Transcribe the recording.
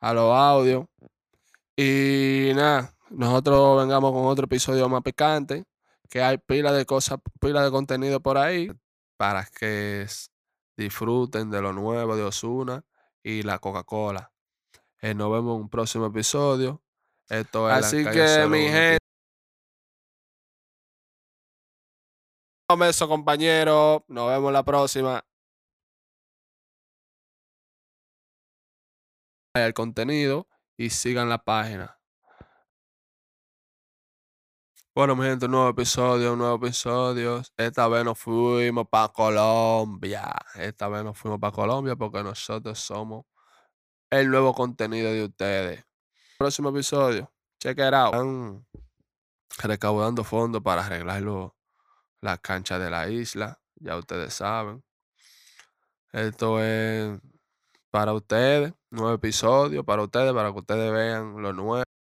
a los audios. Y nada, nosotros vengamos con otro episodio más picante, que hay pila de cosas, pila de contenido por ahí, para que disfruten de lo nuevo de Osuna y la Coca-Cola. Eh, nos vemos en un próximo episodio. Esto es Así que, mi gente. eso, compañeros. Nos vemos la próxima. El contenido y sigan la página. Bueno, mi gente, un nuevo episodio, un nuevo episodio. Esta vez nos fuimos para Colombia. Esta vez nos fuimos para Colombia porque nosotros somos el nuevo contenido de ustedes. Próximo episodio. Check it out. Están recaudando fondos para arreglar las canchas de la isla. Ya ustedes saben. Esto es para ustedes. Nuevo episodio para ustedes, para que ustedes vean lo nuevo.